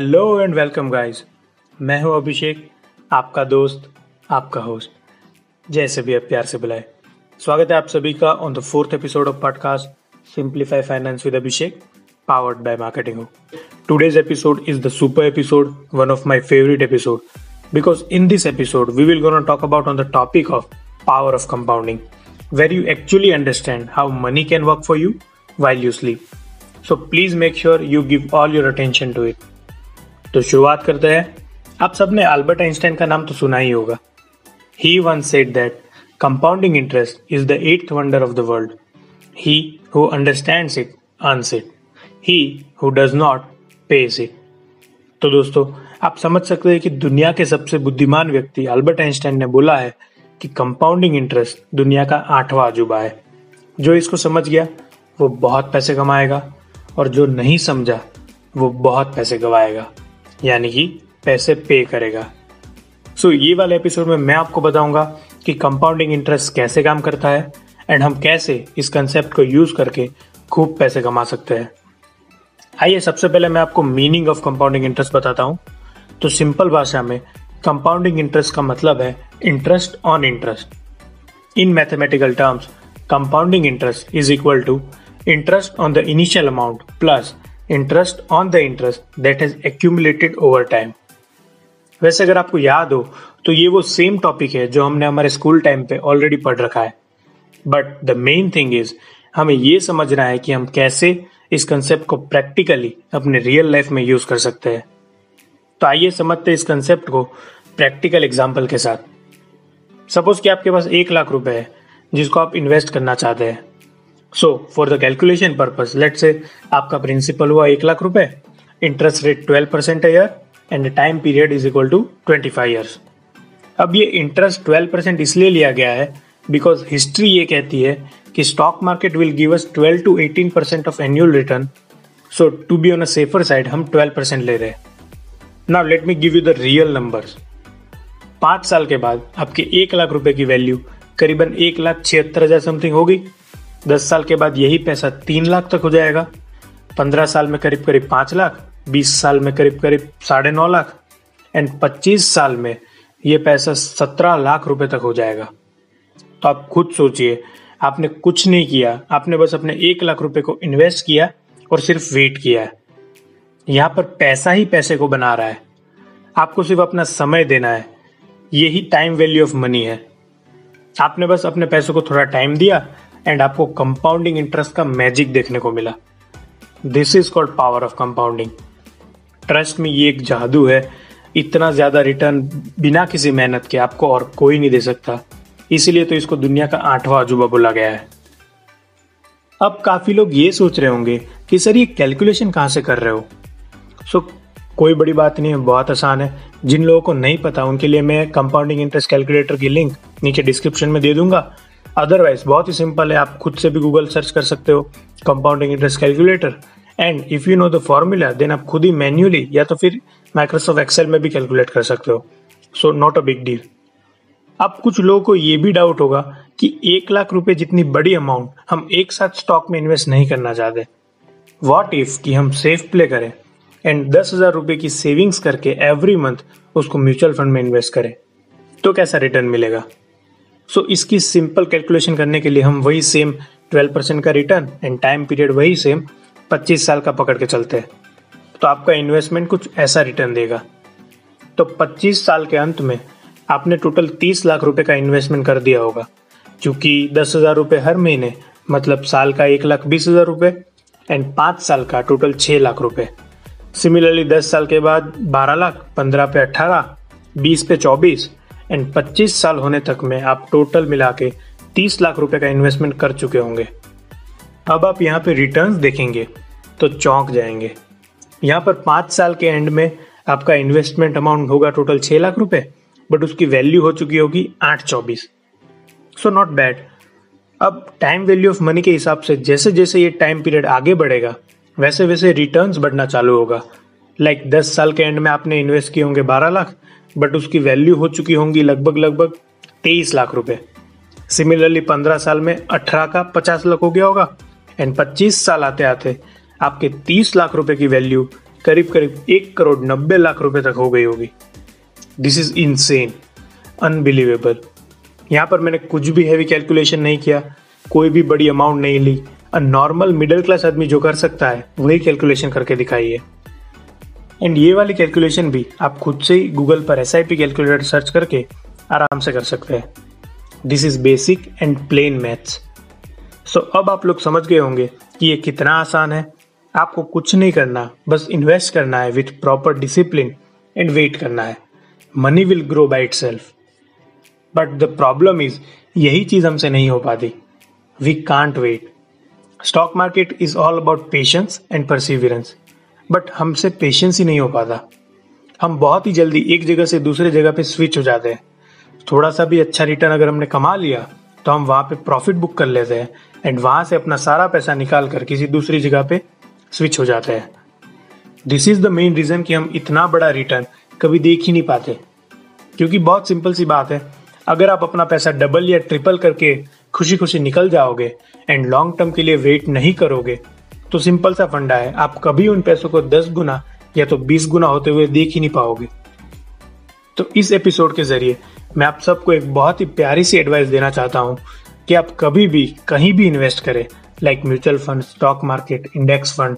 Hello and welcome guys मैं हूं अभिषेक आपका दोस्त आपका होस्ट जैसे भी आप प्यार से बुलाए स्वागत है आप सभी का on the fourth episode of podcast simplify finance with Abhishek powered by marketing hook today's episode is the super episode one of my favorite episode because in this episode we will gonna talk about on the topic of power of compounding where you actually understand how money can work for you while you sleep so please make sure you give all your attention to it तो शुरुआत करते हैं। आप सबने Albert Einstein का नाम तो सुना ही होगा। He once said that compounding interest is the eighth wonder of the world he who understands it earns it he who does not pays it तो दोस्तों, आप समझ सकते हैं कि दुनिया के सबसे बुद्धिमान व्यक्ति अल्बर्ट आइंस्टाइन ने बोला है कि कंपाउंडिंग इंटरेस्ट दुनिया का आठवां अजूबा है। जो इसको समझ गया, वो बहुत पैसे कमाएगा और जो नहीं समझा, वो बहुत पैसे गवाएगा। यानी कि पैसे पे करेगा। सो so, ये वाले एपिसोड में मैं आपको बताऊँगा कि कंपाउंडिंग इंटरेस्ट कैसे काम करता है एंड हम कैसे इस कंसेप्ट को यूज़ करके खूब पैसे कमा सकते हैं। आइए सबसे पहले मैं आपको मीनिंग ऑफ़ कंपाउंडिंग इंटरेस्ट बताता हूँ। तो सिंपल भाषा में कंपाउंडिंग इंटरेस्ट का मतलब है interest on interest in mathematical terms compounding interest is equal to interest on the initial amount plus interest on the interest that has accumulated over time वैसे अगर आपको याद हो तो ये वो सेम टॉपिक है जो हमने हमारे स्कूल टाइम पे ऑलरेडी पढ़ रखा है। But the main thing is हमें ये समझना है कि हम कैसे इस कंसेप्ट को प्रैक्टिकली अपने रियल लाइफ में यूज़ कर सकते हैं। तो आइए समझते इस कंसेप्ट को प्रैक्टिकल एग्ज़ाम्पल के साथ। सपोज़ कि आपके पास एक लाख रुपए है जिसको आप इन्वेस्ट करना चाहते हैं। So for the calculation purpose let say आपका प्रिंसिपल हुआ एक लाख रुपए interest rate twelve percent year and time period is equal to twenty five years अब ये इंटरेस्ट ट्वेल्व परसेंट इसलिए लिया गया है बिकॉज़ हिस्ट्री ये कहती है कि stock market will give us 12 to 18 percent of annual return so to be on a safer side हम 12 परसेंट ले रहे हैं। Now let me give you the real numbers पाँच साल के बाद आपके एक लाख रुपए की वैल्यू करीबन एक लाख छिहत्तर हज़ार समथिंग होगी दस साल के बाद यही पैसा तीन लाख तक हो जाएगा। पंद्रह साल में करीब करीब पाँच लाख, बीस साल में करीब करीब साढ़े नौ लाख, एंड पच्चीस साल में ये पैसा सत्रह लाख रुपए तक हो जाएगा। तो आप खुद सोचिए, आपने कुछ नहीं किया, आपने बस अपने एक लाख रुपए को इन्वेस्ट किया और सिर्फ़ वेट किया है। यहाँ पर पैसा ही पैसे को बना रहा है। आपको सिर्फ़ अपना समय देना है। यही टाइम वैल्यू ऑफ़ मनी है। आपने बस अपने पैसों को थोड़ा टाइम दिया एंड आपको कंपाउंडिंग इंटरेस्ट का मैजिक देखने को मिला। This is called power of compounding trust में ये एक जादू है। इतना ज़्यादा रिटर्न बिना किसी मेहनत के आपको और कोई नहीं दे सकता। इसीलिए तो इसको दुनिया का आठवां अजूबा बोला गया है। अब काफ़ी लोग ये सोच रहे होंगे कि सर ये कैलकुलेशन कहाँ से कर रहे हो? सो so, कोई बड़ी बात नहीं है बहुत आसान है। जिन लोगों को नहीं पता उनके लिए मैं कंपाउंडिंग इंटरेस्ट कैलकुलेटर की लिंक नीचे डिस्क्रिप्शन में दे दूँगा। अदरवाइज़ बहुत ही सिंपल है, आप खुद से भी गूगल सर्च कर सकते हो compounding interest calculator and if you know the formula then आप खुद ही मैन्युअली या तो फिर माइक्रोसॉफ्ट एक्सेल में भी कैलकुलेट कर सकते हो. So not a big deal अब कुछ लोगों को ये भी डाउट होगा कि एक लाख रुपए जितनी बड़ी अमाउंट हम एक साथ स्टॉक में इन्वेस्ट नहीं करना चाहते. वॉट इफ़ कि हम सेफ़ प्ले करें एंड दस हज़ार रुपए की सेविंग्स करके एवरी मंथ उसको म्यूचुअल फंड में इन्वेस्ट करें? तो कैसा रिटर्न मिलेगा? सो इसकी सिंपल कैलकुलेशन करने के लिए हम वही सेम ट्वेल्व परसेंट का रिटर्न एंड टाइम पीरियड वही सेम पच्चीस साल का पकड़ के चलते हैं। तो आपका इन्वेस्टमेंट कुछ ऐसा रिटर्न देगा। तो पच्चीस साल के अंत में आपने टोटल तीस लाख रुपए का इन्वेस्टमेंट कर दिया होगा क्योंकि दस हज़ार रुपए हर महीने मतलब साल का एक लाख बीस हज़ार रुपए एंड पाँच साल का टोटल छह लाख रुपए। सिमिलरली दस साल के बाद बारह लाख, पंद्रह पे अट्ठारह बीस पे चौबीस एंड पच्चीस साल होने तक में आप टोटल मिला के तीस लाख रुपए का इन्वेस्टमेंट कर चुके होंगे। अब आप यहाँ पे रिटर्न्स देखेंगे तो चौंक जाएँगे। यहाँ पर पाँच साल के एंड में आपका इन्वेस्टमेंट अमाउंट होगा टोटल छह लाख रुपए बट उसकी वैल्यू हो चुकी होगी आठ चौबीस। सो नॉट बैड अब टाइम वैल्यू ऑफ़ मनी के हिसाब से जैसे जैसे ये टाइम पीरियड आगे बढ़ेगा वैसे वैसे रिटर्न्स बढ़ना चालू होगा। लाइक like दस साल के एंड में आपने इन्वेस्ट किए होंगे बारह लाख बट उसकी वैल्यू हो चुकी होंगी लगभग लगभग तेईस लाख रुपए। सिमिलरली पंद्रह साल में अठारह का पचास लाख हो गया होगा एंड पच्चीस साल आते आते आपके तीस लाख रुपए की वैल्यू करीब करीब एक करोड़ नब्बे लाख रुपए तक हो गई होगी। दिस इज़ इनसेन अनबिलीवेबल यहाँ पर मैंने कुछ भी हैवी कैलकुलेशन नहीं किया, कोई भी बड़ी अमाउंट नहीं ली। अ नॉर्मल मिडिल क्लास आदमी जो कर सकता है, वही कैलकुलेशन करके दिखाई है एंड ये वाली कैलकुलेशन भी आप खुद से ही गूगल पर एसआईपी कैलकुलेटर सर्च करके आराम से कर सकते हैं। This is basic and plain maths so अब आप लोग समझ गए होंगे कि ये कितना आसान है। आपको कुछ नहीं करना, बस इन्वेस्ट करना है with proper discipline and wait करना है। Money will grow by itself but the problem is यही चीज़ हमसे नहीं हो पाती। We can't wait stock market is all about patience and perseverance but हमसे पेशेंस ही नहीं हो पाता। हम बहुत ही जल्दी एक जगह से दूसरे जगह पे स्विच हो जाते हैं। थोड़ा सा भी अच्छा रिटर्न अगर हमने कमा लिया तो हम वहाँ पे प्रॉफिट बुक कर लेते हैं एंड वहाँ से अपना सारा पैसा निकाल कर किसी दूसरी जगह पे स्विच हो जाते हैं। This is the main reason कि हम इतना बड़ा रिटर्न कभी देख ही नहीं पाते। क्योंकि बहुत सिंपल सी बात है, अगर आप अपना पैसा डबल या ट्रिपल करके खुशी खुशी निकल जाओगे एंड लॉन्ग टर्म के लिए वेट नहीं करोगे तो सिंपल सा फंडा है। आप कभी उन पैसों को दस गुना या तो बीस गुना होते हुए देख ही नहीं पाओगे। तो इस एपिसोड के ज़रिए मैं आप सबको एक बहुत ही प्यारी सी एडवाइस देना चाहता हूँ कि आप कभी भी, कहीं भी इन्वेस्ट करें like mutual fund stock market index fund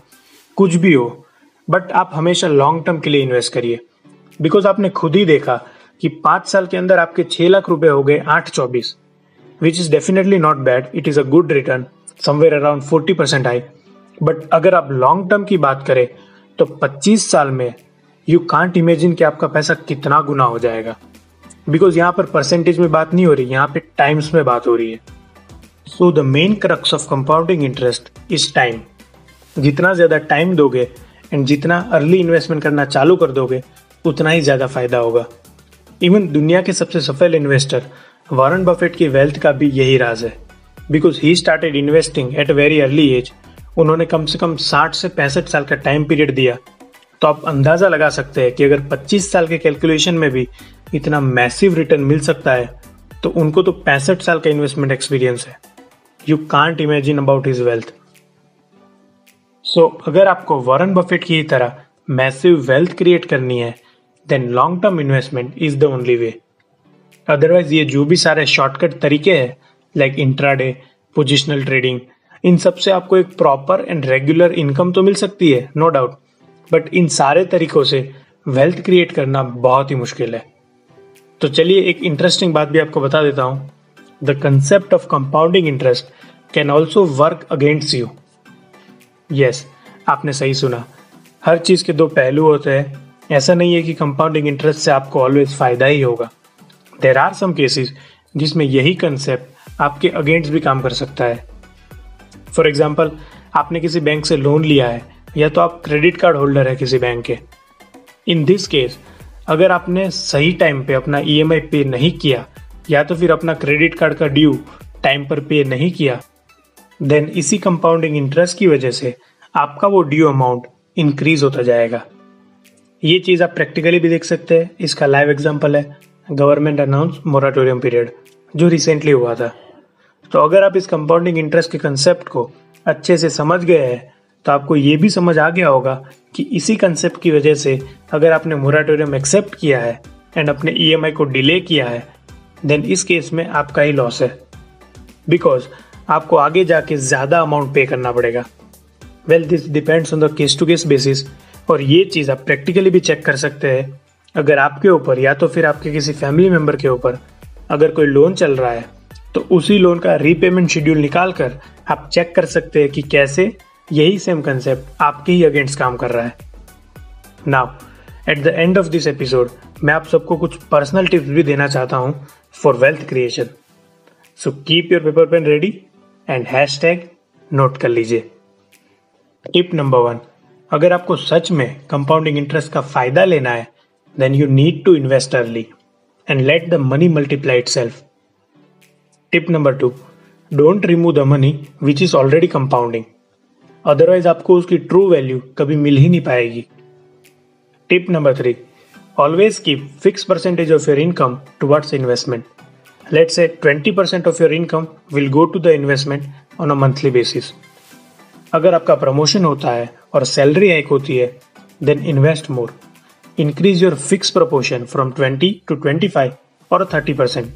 कुछ भी हो बट आप हमेशा लॉन्ग टर्म के लिए इन्वेस्ट करिए। बिकॉज़ आपने खुद ही देखा कि पाँच साल के अंदर आपके छह लाख रुपए हो गए आठ चौबीस which is definitely not bad it is a good return somewhere around forty percent I but अगर आप लॉन्ग टर्म की बात करें तो 25 साल में यू कांट इमेजिन कि आपका पैसा कितना गुना हो जाएगा। बिकॉज़ यहाँ पर परसेंटेज में बात नहीं हो रही, यहाँ पे टाइम्स में बात हो रही है। So the main crux of compounding interest is time जितना ज़्यादा टाइम दोगे एंड जितना अर्ली इन्वेस्टमेंट करना चालू कर दोगे, उतना ही ज़्यादा फ़ायदा होगा। इवन दुनिया के सबसे सफल इन्वेस्टर वारन बफेट की वेल्थ का भी यही राज है। Because he started investing at very early age उन्होंने कम से कम 60 से पैंसठ साल का टाइम पीरियड दिया। तो आप अंदाज़ा लगा सकते हैं कि अगर 25 साल के कैलकुलेशन में भी इतना मैसिव रिटर्न मिल सकता है तो उनको तो पैंसठ साल का इन्वेस्टमेंट एक्सपीरियंस है। You can't imagine about his wealth so अगर आपको वॉरन बफेट की तरह मैसिव वेल्थ क्रिएट करनी है then long term investment is the only way otherwise ये जो भी सारे शॉर्टकट तरीके हैं लाइक इंट्राडे पोजिशनल ट्रेडिंग इन सबसे आपको एक प्रॉपर एंड रेगुलर इनकम तो मिल सकती है नो डाउट बट इन सारे तरीकों से वेल्थ क्रिएट करना बहुत ही मुश्किल है। तो चलिए एक इंटरेस्टिंग बात भी आपको बता देता हूँ। The concept of compounding interest can also work against you yes आपने सही सुना। हर चीज़ के दो पहलू होते हैं। ऐसा नहीं है कि कंपाउंडिंग इंटरेस्ट से आपको ऑलवेज फ़ायदा ही होगा। देर आर सम केसेस जिसमें यही कंसेप्ट आपके अगेंस्ट भी काम कर सकता है। फॉर एग्ज़ाम्पल आपने किसी बैंक से लोन लिया है, या तो आप क्रेडिट कार्ड होल्डर है किसी बैंक के। इन दिस केस अगर आपने सही टाइम पे अपना ई e पे नहीं किया, या तो फिर अपना क्रेडिट कार्ड का ड्यू टाइम पर पे नहीं किया देन इसी कंपाउंडिंग इंटरेस्ट की वजह से आपका वो ड्यू अमाउंट इंक्रीज होता जाएगा। ये चीज़ आप प्रैक्टिकली भी देख सकते हैं। इसका लाइव एग्ज़ाम्पल है गवर्नमेंट अनाउंस मोराटोरियम पीरियड जो रिसेंटली हुआ था। तो अगर आप इस कंपाउंडिंग इंटरेस्ट के कंसेप्ट को अच्छे से समझ गए हैं तो आपको ये भी समझ आ गया होगा कि इसी कंसेप्ट की वजह से अगर आपने मोराटोरियम एक्सेप्ट किया है एंड अपने ई e को डिले किया है देन इस केस में आपका ही लॉस है। बिकॉज़ आपको आगे जाके ज़्यादा अमाउंट पे करना पड़ेगा। Well this depends on the case to case basis और ये चीज़ आप प्रैक्टिकली भी चेक कर सकते हैं। अगर आपके ऊपर या तो फिर आपके किसी फैमिली मेंबर के ऊपर अगर कोई लोन चल रहा है तो उसी लोन का रीपेमेंट शेड्यूल निकाल कर आप चेक कर सकते हैं कि कैसे यही सेम कंसेप्ट आपके ही अगेंस्ट काम कर रहा है। Now at the end of this episode मैं आप सबको कुछ पर्सनल टिप्स भी देना चाहता हूँ for wealth creation so keep your paper pen ready and hashtag note कर लीजिए। टिप नंबर वन अगर आपको सच में कंपाउंडिंग इंटरेस्ट का फ़ायदा लेना है then you need to invest early and let the money multiply itself tip number two don't remove the money which is already compounding otherwise आपको उसकी ट्रू वैल्यू कभी मिल ही नहीं पाएगी. Tip number three always keep fix percentage of your income towards investment let say twenty percent of your income will go to the investment on a monthly basis अगर आपका promotion होता है और सैलरी हाइक होती है, then invest more. Increase your fixed proportion from 20 to 25 और 30 percent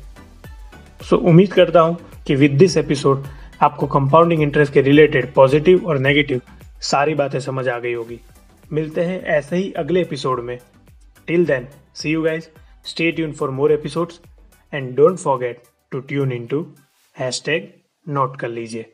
so so, उम्मीद करता हूँ कि विद दिस एपिसोड आपको कंपाउंडिंग इंटरेस्ट के रिलेटेड पॉजिटिव और नेगेटिव सारी बातें समझ आ गई होगी। मिलते हैं ऐसे ही अगले एपिसोड में। Till then see you guys stay tune for more episodes and don't forget to tune in to hashtag note कर लीजिए।